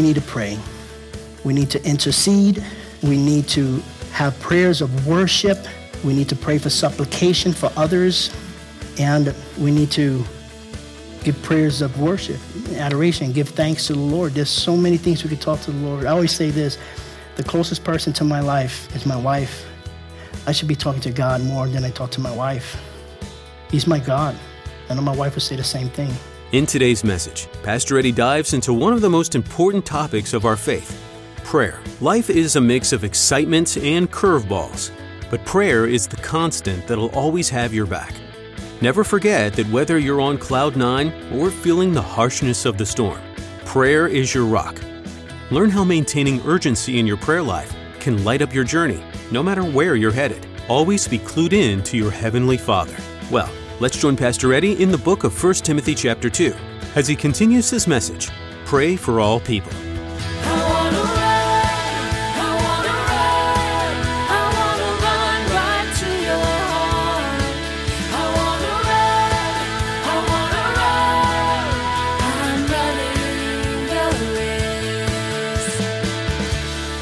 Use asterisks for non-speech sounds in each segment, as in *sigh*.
We need to pray. We need to intercede. We need to have prayers of worship. We need to pray for supplication for others. And we need to give prayers of worship, adoration, give thanks to the Lord. There's so many things we could talk to the Lord. I always say this the closest person to my life is my wife. I should be talking to God more than I talk to my wife. He's my God. I know my wife would say the same thing. In today's message, Pastor Eddie dives into one of the most important topics of our faith prayer. Life is a mix of excitement and curveballs, but prayer is the constant that'll always have your back. Never forget that whether you're on cloud nine or feeling the harshness of the storm, prayer is your rock. Learn how maintaining urgency in your prayer life can light up your journey, no matter where you're headed. Always be clued in to your Heavenly Father. Well, Let's join Pastor Eddie in the book of 1 Timothy chapter 2 as he continues his message, Pray for All People.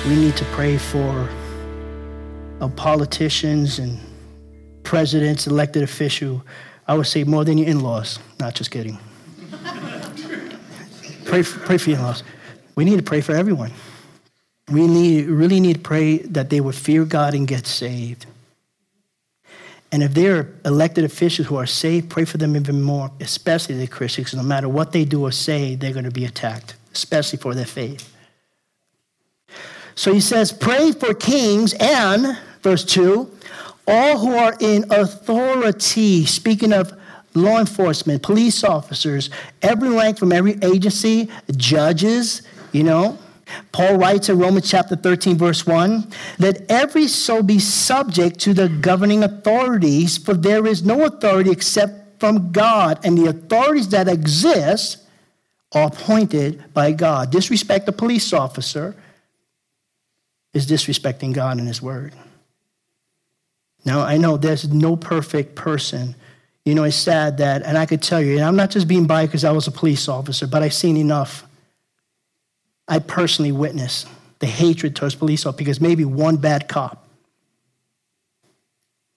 We need to pray for our politicians and presidents, elected official, I would say more than your in laws. Not just kidding. pray, for, pray for your in laws. We need to pray for everyone. We need, really need to pray that they would fear God and get saved. And if they're elected officials who are saved, pray for them even more, especially the Christians. No matter what they do or say, they're going to be attacked, especially for their faith. So he says, pray for kings and, verse 2, all who are in authority, speaking of law enforcement, police officers, every rank from every agency, judges, you know. Paul writes in Romans chapter 13, verse 1 Let every soul be subject to the governing authorities, for there is no authority except from God, and the authorities that exist are appointed by God. Disrespect a police officer is disrespecting God and His word. Now, I know there's no perfect person. You know, it's sad that, and I could tell you, and I'm not just being biased because I was a police officer, but I've seen enough. I personally witnessed the hatred towards police officers because maybe one bad cop.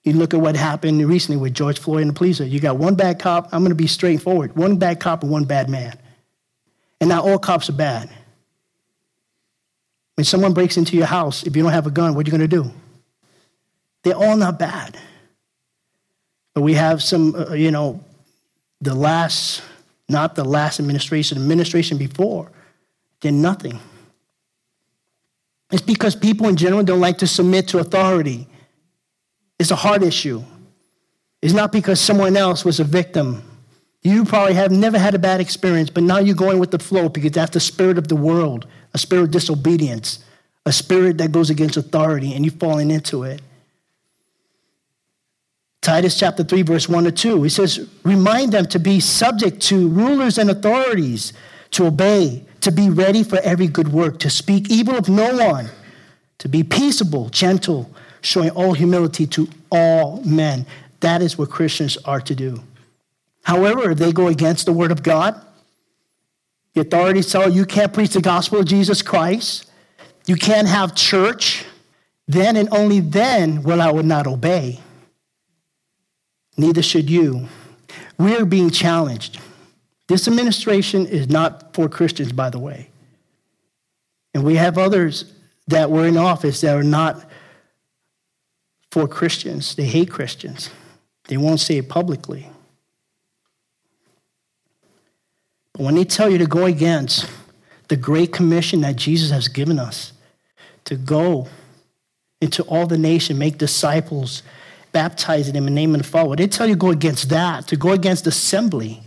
You look at what happened recently with George Floyd and the police. You got one bad cop, I'm going to be straightforward one bad cop and one bad man. And not all cops are bad. When someone breaks into your house, if you don't have a gun, what are you going to do? They're all not bad. But we have some, uh, you know, the last, not the last administration, administration before, did nothing. It's because people in general don't like to submit to authority. It's a hard issue. It's not because someone else was a victim. You probably have never had a bad experience, but now you're going with the flow because that's the spirit of the world, a spirit of disobedience, a spirit that goes against authority, and you're falling into it. Titus chapter 3, verse 1 to 2. He says, Remind them to be subject to rulers and authorities, to obey, to be ready for every good work, to speak evil of no one, to be peaceable, gentle, showing all humility to all men. That is what Christians are to do. However, if they go against the word of God, the authorities tell you can't preach the gospel of Jesus Christ, you can't have church, then and only then will I would not obey. Neither should you. We are being challenged. This administration is not for Christians, by the way. And we have others that were in office that are not for Christians. They hate Christians, they won't say it publicly. But when they tell you to go against the great commission that Jesus has given us, to go into all the nation, make disciples, baptizing them name of the Father. They tell you to go against that, to go against assembly.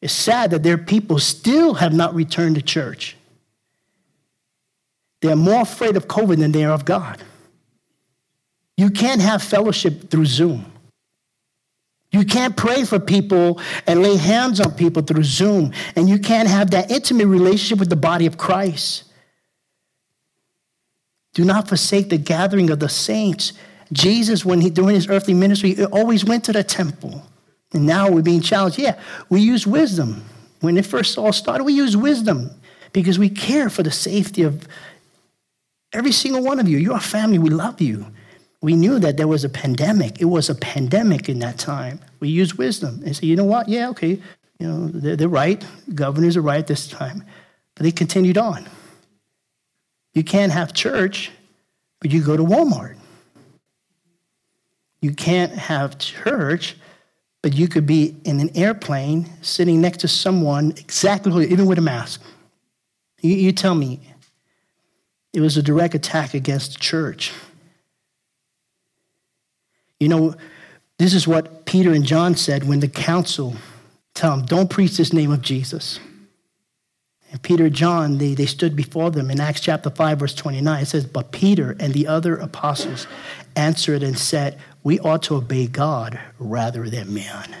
It's sad that their people still have not returned to church. They're more afraid of COVID than they are of God. You can't have fellowship through Zoom. You can't pray for people and lay hands on people through Zoom. And you can't have that intimate relationship with the body of Christ. Do not forsake the gathering of the saints. Jesus, when he during his earthly ministry, always went to the temple. And now we're being challenged. Yeah, we use wisdom. When it first all started, we use wisdom because we care for the safety of every single one of you. You're family. We love you. We knew that there was a pandemic. It was a pandemic in that time. We used wisdom and said, you know what? Yeah, okay. You know, they're, they're right. Governors are right this time. But they continued on. You can't have church, but you go to Walmart. You can't have church, but you could be in an airplane sitting next to someone exactly, even with a mask. You, you tell me, it was a direct attack against the church. You know, this is what Peter and John said when the council tell them, don't preach this name of Jesus. And Peter and John, they, they stood before them in Acts chapter 5, verse 29. It says, But Peter and the other apostles answered and said, We ought to obey God rather than man.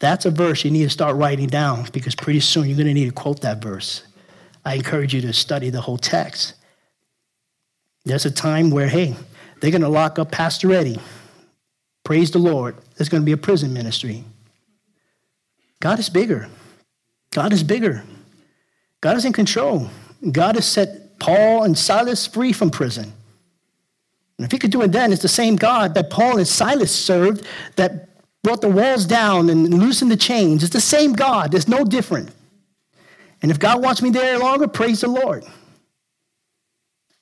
That's a verse you need to start writing down because pretty soon you're going to need to quote that verse. I encourage you to study the whole text. There's a time where, hey, they're going to lock up Pastor Eddie. Praise the Lord. There's going to be a prison ministry. God is bigger. God is bigger. God is in control. God has set Paul and Silas free from prison. And if he could do it then, it's the same God that Paul and Silas served that brought the walls down and loosened the chains. It's the same God. There's no different. And if God wants me there any longer, praise the Lord.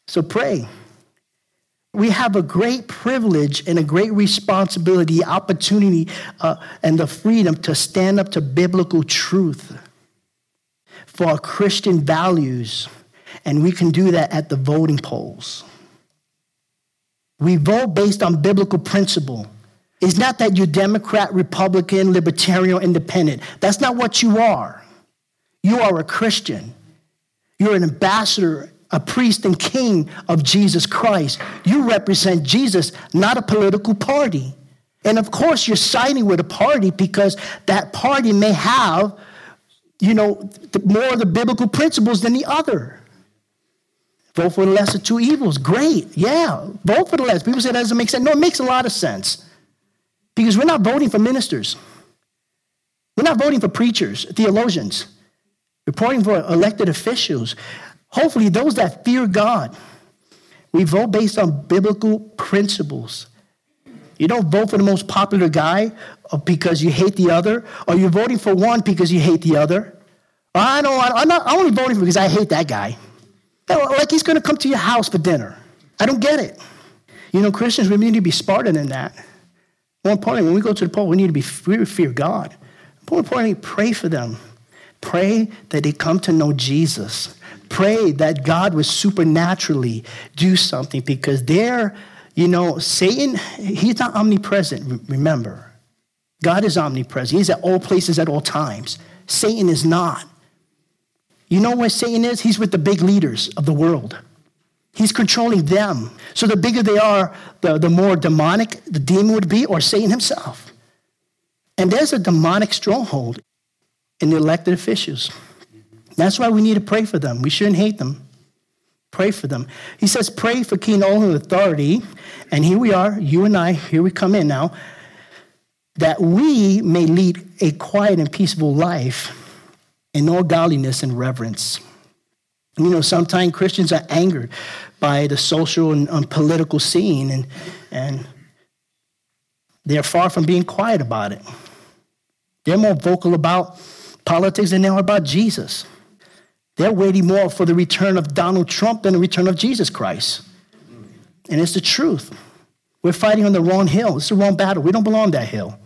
So pray. We have a great privilege and a great responsibility, opportunity, uh, and the freedom to stand up to biblical truth for our Christian values. And we can do that at the voting polls. We vote based on biblical principle. It's not that you're Democrat, Republican, Libertarian, Independent. That's not what you are. You are a Christian. You're an ambassador, a priest, and king of Jesus Christ. You represent Jesus, not a political party. And of course, you're siding with a party because that party may have, you know, more of the biblical principles than the other. Vote for the lesser two evils. Great. Yeah. Vote for the less. People say that doesn't make sense. No, it makes a lot of sense. Because we're not voting for ministers. We're not voting for preachers, theologians. We're voting for elected officials. Hopefully, those that fear God. We vote based on biblical principles. You don't vote for the most popular guy uh, because you hate the other, or you're voting for one because you hate the other. I don't. I'm not. I'm only voting because I hate that guy. Like he's going to come to your house for dinner. I don't get it. You know, Christians, we need to be smarter than that. More importantly, when we go to the poll, we need to be fear, fear God. More importantly, pray for them. Pray that they come to know Jesus. Pray that God would supernaturally do something because they're, you know, Satan, he's not omnipresent, remember. God is omnipresent. He's at all places at all times. Satan is not. You know where Satan is? He's with the big leaders of the world. He's controlling them. So the bigger they are, the, the more demonic the demon would be, or Satan himself. And there's a demonic stronghold in the elected officials. That's why we need to pray for them. We shouldn't hate them. Pray for them. He says, pray for King Olin authority. And here we are, you and I, here we come in now, that we may lead a quiet and peaceful life in all godliness and reverence. You know, sometimes Christians are angered by the social and, and political scene, and, and they're far from being quiet about it. They're more vocal about politics than they are about Jesus. They're waiting more for the return of Donald Trump than the return of Jesus Christ. And it's the truth. We're fighting on the wrong hill. It's the wrong battle. We don't belong on that hill.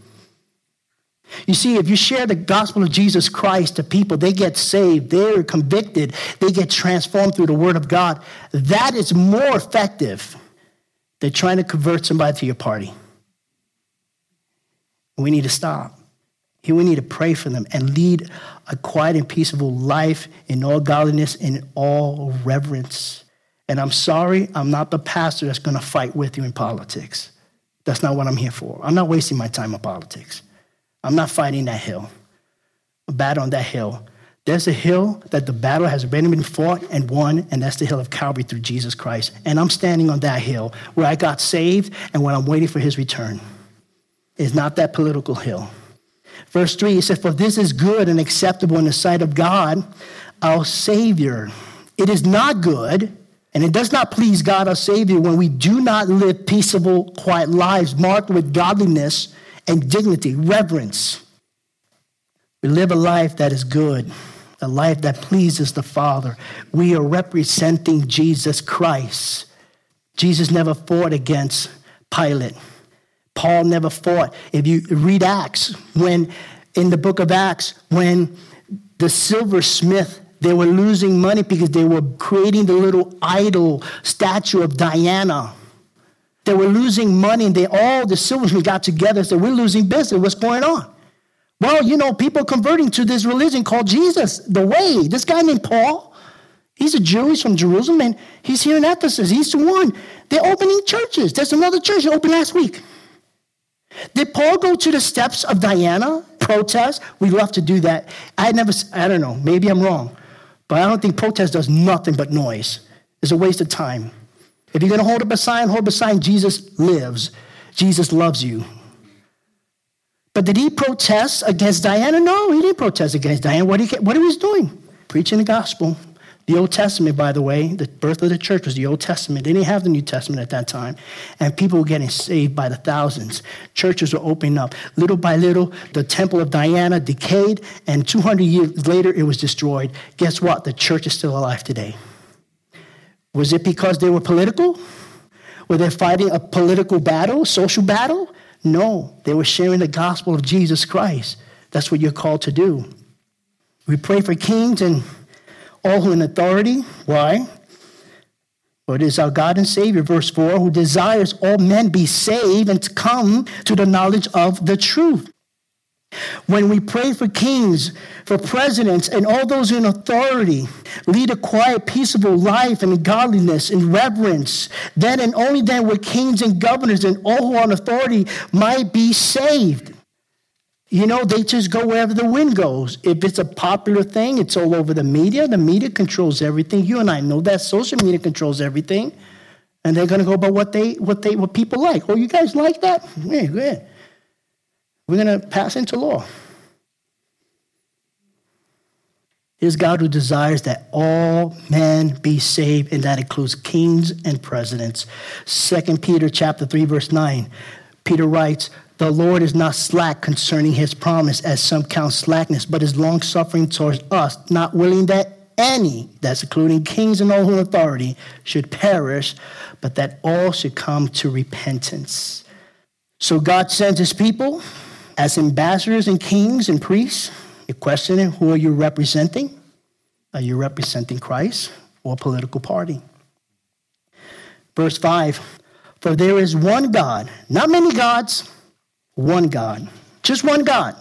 You see, if you share the gospel of Jesus Christ to people, they get saved, they're convicted, they get transformed through the word of God. That is more effective than trying to convert somebody to your party. We need to stop. We need to pray for them and lead a quiet and peaceable life in all godliness and all reverence. And I'm sorry, I'm not the pastor that's going to fight with you in politics. That's not what I'm here for. I'm not wasting my time on politics. I'm not fighting that hill, a battle on that hill. There's a hill that the battle has already been fought and won, and that's the hill of Calvary through Jesus Christ. And I'm standing on that hill where I got saved and when I'm waiting for his return. It's not that political hill. Verse 3 he says, For this is good and acceptable in the sight of God, our Savior. It is not good, and it does not please God, our Savior, when we do not live peaceable, quiet lives marked with godliness and dignity, reverence. We live a life that is good a life that pleases the Father. We are representing Jesus Christ. Jesus never fought against Pilate. Paul never fought. If you read Acts, when in the book of Acts, when the silversmith, they were losing money because they were creating the little idol statue of Diana. They were losing money, and they all the silversmiths got together and said, We're losing business. What's going on? Well, you know, people converting to this religion called Jesus, the way. This guy named Paul, he's a Jew, he's from Jerusalem, and he's here in Ephesus. He's the one. They're opening churches. There's another church that opened last week. Did Paul go to the steps of Diana, protest? We love to do that. I never, I don't know, maybe I'm wrong, but I don't think protest does nothing but noise. It's a waste of time. If you're going to hold up a sign, hold up a sign, Jesus lives. Jesus loves you. But did he protest against Diana? No, he didn't protest against Diana. What, he, what he was doing? Preaching the gospel. The Old Testament, by the way, the birth of the church was the Old Testament. They didn't have the New Testament at that time. And people were getting saved by the thousands. Churches were opening up. Little by little, the temple of Diana decayed, and 200 years later, it was destroyed. Guess what? The church is still alive today. Was it because they were political? Were they fighting a political battle, social battle? No, they were sharing the gospel of Jesus Christ. That's what you're called to do. We pray for kings and all who are in authority. Why? For it is our God and Savior, verse 4, who desires all men be saved and to come to the knowledge of the truth. When we pray for kings, for presidents, and all those in authority, lead a quiet, peaceable life in godliness and reverence, then and only then will kings and governors and all who are in authority might be saved. You know, they just go wherever the wind goes. If it's a popular thing, it's all over the media. The media controls everything. You and I know that social media controls everything. And they're to go by what they, what they, what people like. Oh, you guys like that? Yeah, good. We're going to pass into law. It is God who desires that all men be saved, and that includes kings and presidents. 2 Peter chapter 3, verse 9. Peter writes, The Lord is not slack concerning his promise, as some count slackness, but is long suffering towards us, not willing that any, that's including kings and all who authority, should perish, but that all should come to repentance. So God sends his people as ambassadors and kings and priests, you're questioning who are you representing? Are you representing Christ or a political party? Verse 5 For there is one God, not many gods, one God, just one God,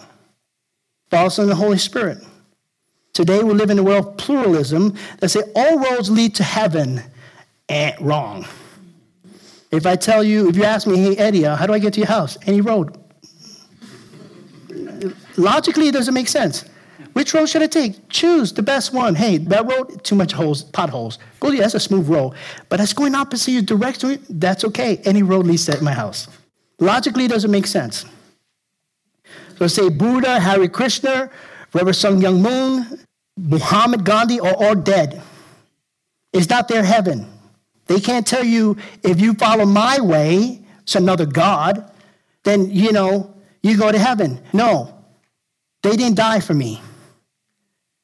Father, and the Holy Spirit. Today we live in a world of pluralism that say all roads lead to heaven. Eh, wrong. If I tell you, if you ask me, hey Eddie, uh, how do I get to your house? Any road logically, it doesn't make sense. Which road should I take? Choose the best one. Hey, that road, too much holes, potholes. Go, yeah, that's a smooth road. But that's going opposite your direction. That's okay. Any road leads to my house. Logically, it doesn't make sense. So say Buddha, Hare Krishna, Reverend Sun Myung Moon, Muhammad Gandhi are all dead. It's not their heaven. They can't tell you if you follow my way, it's another God, then, you know, you go to heaven. No, they didn't die for me.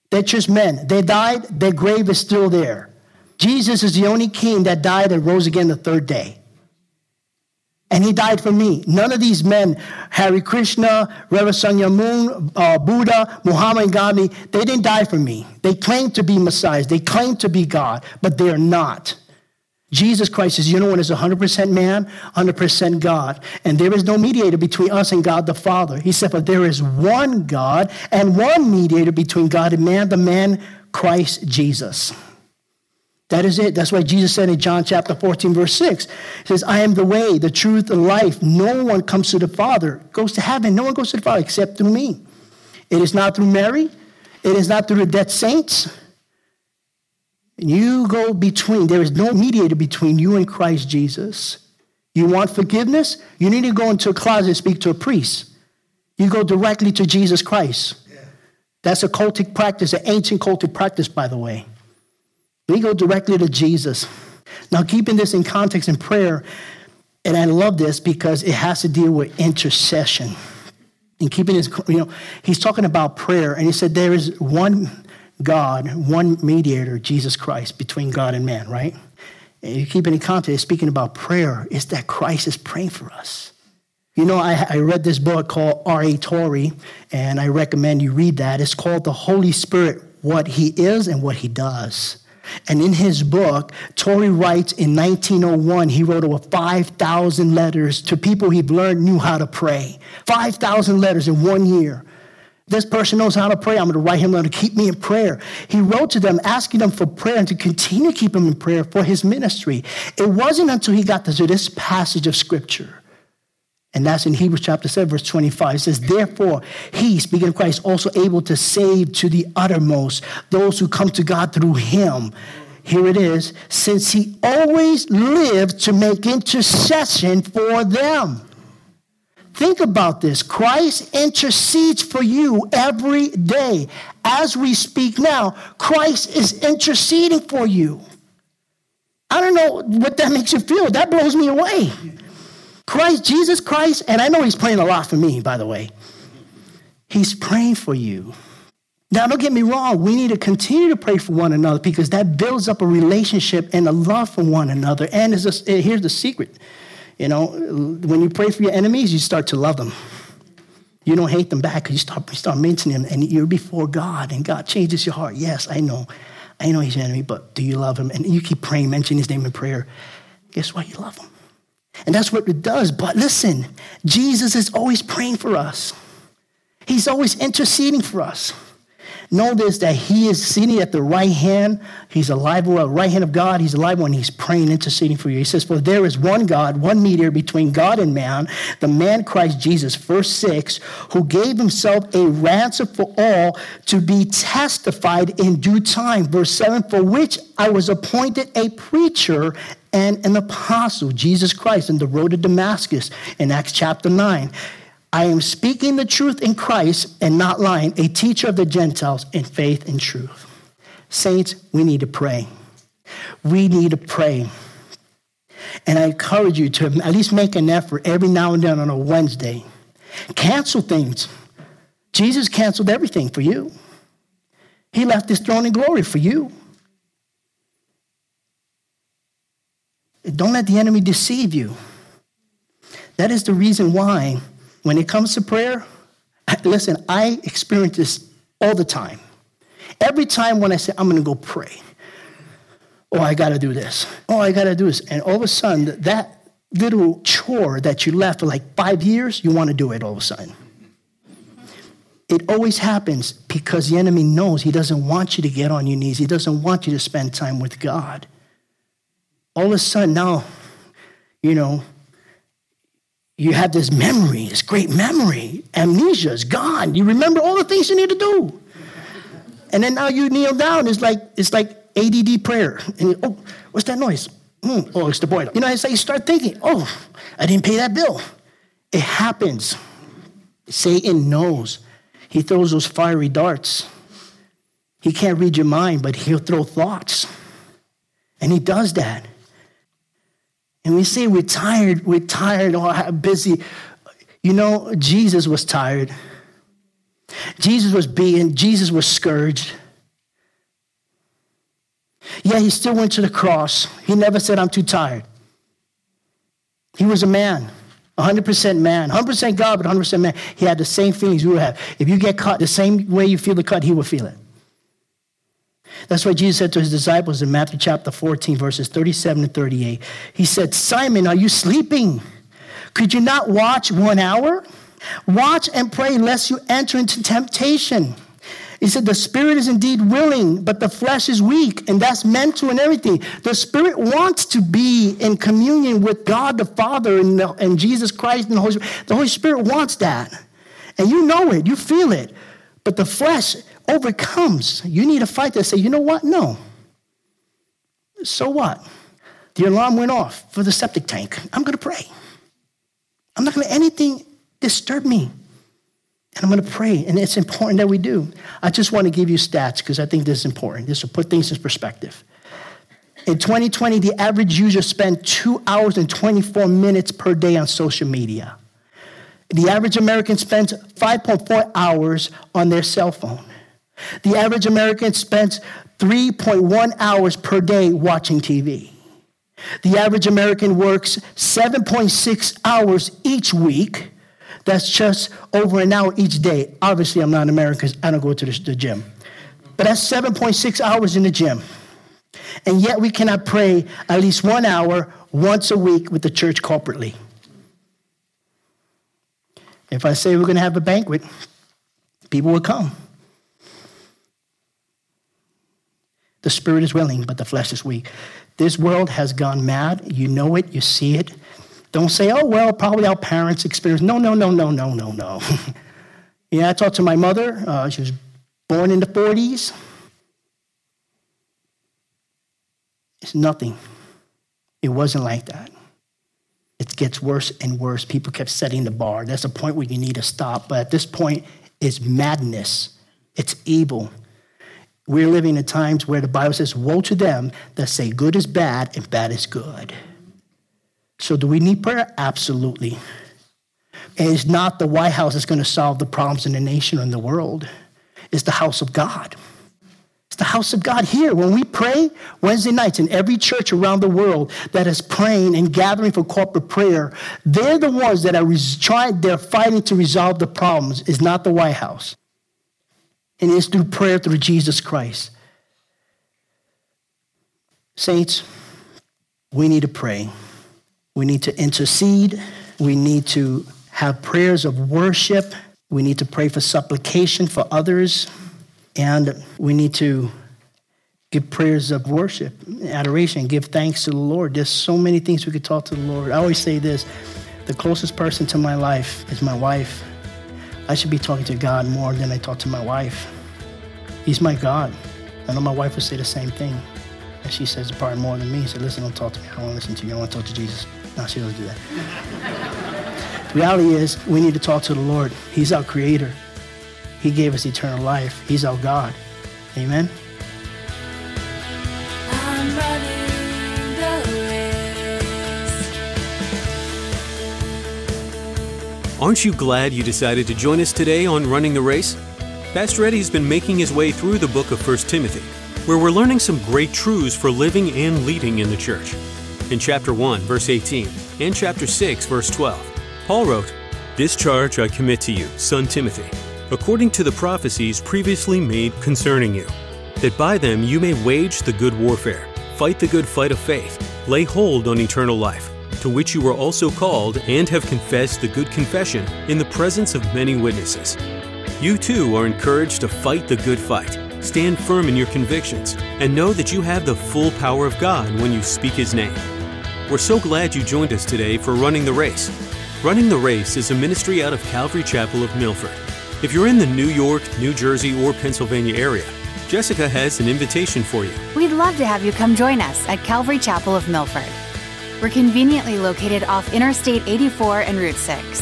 They're just men. They died, their grave is still there. Jesus is the only king that died and rose again the third day. And he died for me. None of these men, Hare Krishna, Reverend Sun Moon, uh, Buddha, Muhammad and Gandhi, they didn't die for me. They claim to be messiahs. They claim to be God, but they're not. Jesus Christ is the one is 100% man, 100% God. And there is no mediator between us and God the Father. He said, but there is one God and one mediator between God and man, the man Christ Jesus. That is it. That's why Jesus said in John chapter 14, verse 6, He says, I am the way, the truth, and life. No one comes to the Father, goes to heaven. No one goes to the Father except through me. It is not through Mary. It is not through the dead saints. You go between, there is no mediator between you and Christ Jesus. You want forgiveness? You need to go into a closet and speak to a priest. You go directly to Jesus Christ. That's a cultic practice, an ancient cultic practice, by the way. We go directly to Jesus. Now, keeping this in context in prayer, and I love this because it has to deal with intercession. And keeping his, you know, he's talking about prayer, and he said there is one God, one mediator, Jesus Christ, between God and man, right? And you keep it in context, speaking about prayer, is that Christ is praying for us. You know, I, I read this book called R.A. Torrey, and I recommend you read that. It's called The Holy Spirit What He Is and What He Does. And in his book, Torrey writes in 1901, he wrote over 5,000 letters to people he learned knew how to pray. 5,000 letters in one year. This person knows how to pray. I'm going to write him down to keep me in prayer. He wrote to them asking them for prayer and to continue to keep him in prayer for his ministry. It wasn't until he got to this passage of scripture. And that's in Hebrews chapter 7, verse 25. It says, Therefore, he, speaking of Christ, also able to save to the uttermost those who come to God through him. Here it is, since he always lived to make intercession for them. Think about this. Christ intercedes for you every day. As we speak now, Christ is interceding for you. I don't know what that *laughs* makes you feel. That blows me away. Christ, Jesus Christ, and I know he's praying a lot for me, by the way. He's praying for you. Now, don't get me wrong, we need to continue to pray for one another because that builds up a relationship and a love for one another. And here's the secret you know, when you pray for your enemies, you start to love them. You don't hate them back because you start, you start mentioning them and you're before God and God changes your heart. Yes, I know. I know he's your enemy, but do you love him? And you keep praying, mentioning his name in prayer. Guess what? You love him. And that's what it does. But listen, Jesus is always praying for us. He's always interceding for us. Know this that he is sitting at the right hand. He's alive, well, right hand of God. He's alive when he's praying, interceding for you. He says, For there is one God, one mediator between God and man, the man Christ Jesus, verse 6, who gave himself a ransom for all to be testified in due time. Verse 7, for which I was appointed a preacher and an apostle, Jesus Christ, in the road to Damascus in Acts chapter 9. I am speaking the truth in Christ and not lying, a teacher of the Gentiles in faith and truth. Saints, we need to pray. We need to pray. And I encourage you to at least make an effort every now and then on a Wednesday. Cancel things. Jesus canceled everything for you. He left his throne in glory for you. Don't let the enemy deceive you. That is the reason why when it comes to prayer, listen, I experience this all the time. Every time when I say, I'm going to go pray, oh, I got to do this, oh, I got to do this. And all of a sudden, that little chore that you left for like five years, you want to do it all of a sudden. It always happens because the enemy knows he doesn't want you to get on your knees. He doesn't want you to spend time with God. All of a sudden, now, you know, you have this memory, this great memory. Amnesia is gone. You remember all the things you need to do. And then now you kneel down. It's like it's like ADD prayer. And you, oh, what's that noise? Hmm, oh, it's the boiler. You know, it's like you start thinking, oh, I didn't pay that bill. It happens. Satan knows. He throws those fiery darts. He can't read your mind, but he'll throw thoughts. And he does that. And we say we're tired, we're tired, or busy. You know, Jesus was tired. Jesus was beaten, Jesus was scourged. Yeah, he still went to the cross. He never said, I'm too tired. He was a man, 100% man, 100% God, but 100% man. He had the same feelings we would have. If you get cut the same way you feel the cut, he will feel it. That's why Jesus said to his disciples in Matthew chapter 14, verses 37 and 38. He said, Simon, are you sleeping? Could you not watch one hour? Watch and pray lest you enter into temptation. He said, The spirit is indeed willing, but the flesh is weak, and that's mental and everything. The spirit wants to be in communion with God the Father and, the, and Jesus Christ and the Holy Spirit. The Holy Spirit wants that. And you know it, you feel it. But the flesh overcomes. You need to fight to say, you know what? No. So what? The alarm went off for the septic tank. I'm going to pray. I'm not going to let anything disturb me. And I'm going to pray. And it's important that we do. I just want to give you stats because I think this is important. This will put things in perspective. In 2020, the average user spent two hours and 24 minutes per day on social media. The average American spends 5.4 hours on their cell phone. The average American spends 3.1 hours per day watching TV. The average American works 7.6 hours each week. That's just over an hour each day. Obviously, I'm not an American I don't go to the, the gym. But that's 7.6 hours in the gym. And yet we cannot pray at least one hour once a week with the church corporately. If I say we're going to have a banquet, people will come. The spirit is willing, but the flesh is weak. This world has gone mad. You know it, you see it. Don't say, oh, well, probably our parents experienced. No, no, no, no, no, no, no. *laughs* yeah, I talked to my mother. Uh, she was born in the 40s. It's nothing. It wasn't like that. It gets worse and worse. People kept setting the bar. That's a point where you need to stop. But at this point, it's madness, it's evil. We're living in times where the Bible says, Woe to them that say good is bad and bad is good. So, do we need prayer? Absolutely. And it's not the White House that's going to solve the problems in the nation or in the world, it's the house of God. It's the house of God here. When we pray Wednesday nights in every church around the world that is praying and gathering for corporate prayer, they're the ones that are trying, they're fighting to resolve the problems, It's not the White House and it's through prayer through Jesus Christ. Saints, we need to pray. We need to intercede. We need to have prayers of worship. We need to pray for supplication for others. And we need to give prayers of worship, adoration, give thanks to the Lord. There's so many things we could talk to the Lord. I always say this the closest person to my life is my wife. I should be talking to God more than I talk to my wife. He's my God. I know my wife would say the same thing. And she says probably more than me. She said, listen, don't talk to me. I don't want to listen to you. I want to talk to Jesus. No, she doesn't do that. the reality is we need to talk to the Lord. He's our creator. He gave us eternal life. He's our God. Amen. Aren't you glad you decided to join us today on Running the Race? Pastor Eddie's been making his way through the book of 1 Timothy, where we're learning some great truths for living and leading in the church. In chapter 1, verse 18, and chapter 6, verse 12, Paul wrote, This charge I commit to you, son Timothy, according to the prophecies previously made concerning you, that by them you may wage the good warfare, fight the good fight of faith, lay hold on eternal life to which you were also called and have confessed the good confession in the presence of many witnesses. You too are encouraged to fight the good fight, stand firm in your convictions, and know that you have the full power of God when you speak His name. We're so glad you joined us today for Running the Race. Running the Race is a ministry out of Calvary Chapel of Milford. If you're in the New York, New Jersey, or Pennsylvania area, Jessica has an invitation for you. We'd love to have you come join us at Calvary Chapel of Milford. We're conveniently located off Interstate 84 and Route 6.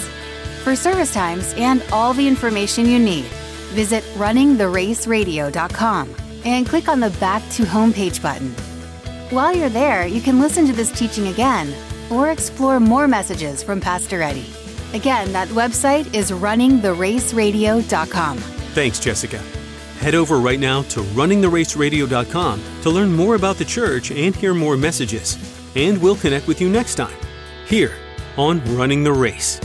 For service times and all the information you need, visit runningtheraceradio.com and click on the Back to Homepage button. While you're there, you can listen to this teaching again or explore more messages from Pastor Eddie. Again, that website is runningtheraceradio.com. Thanks, Jessica. Head over right now to runningtheraceradio.com to learn more about the church and hear more messages and we'll connect with you next time here on Running the Race.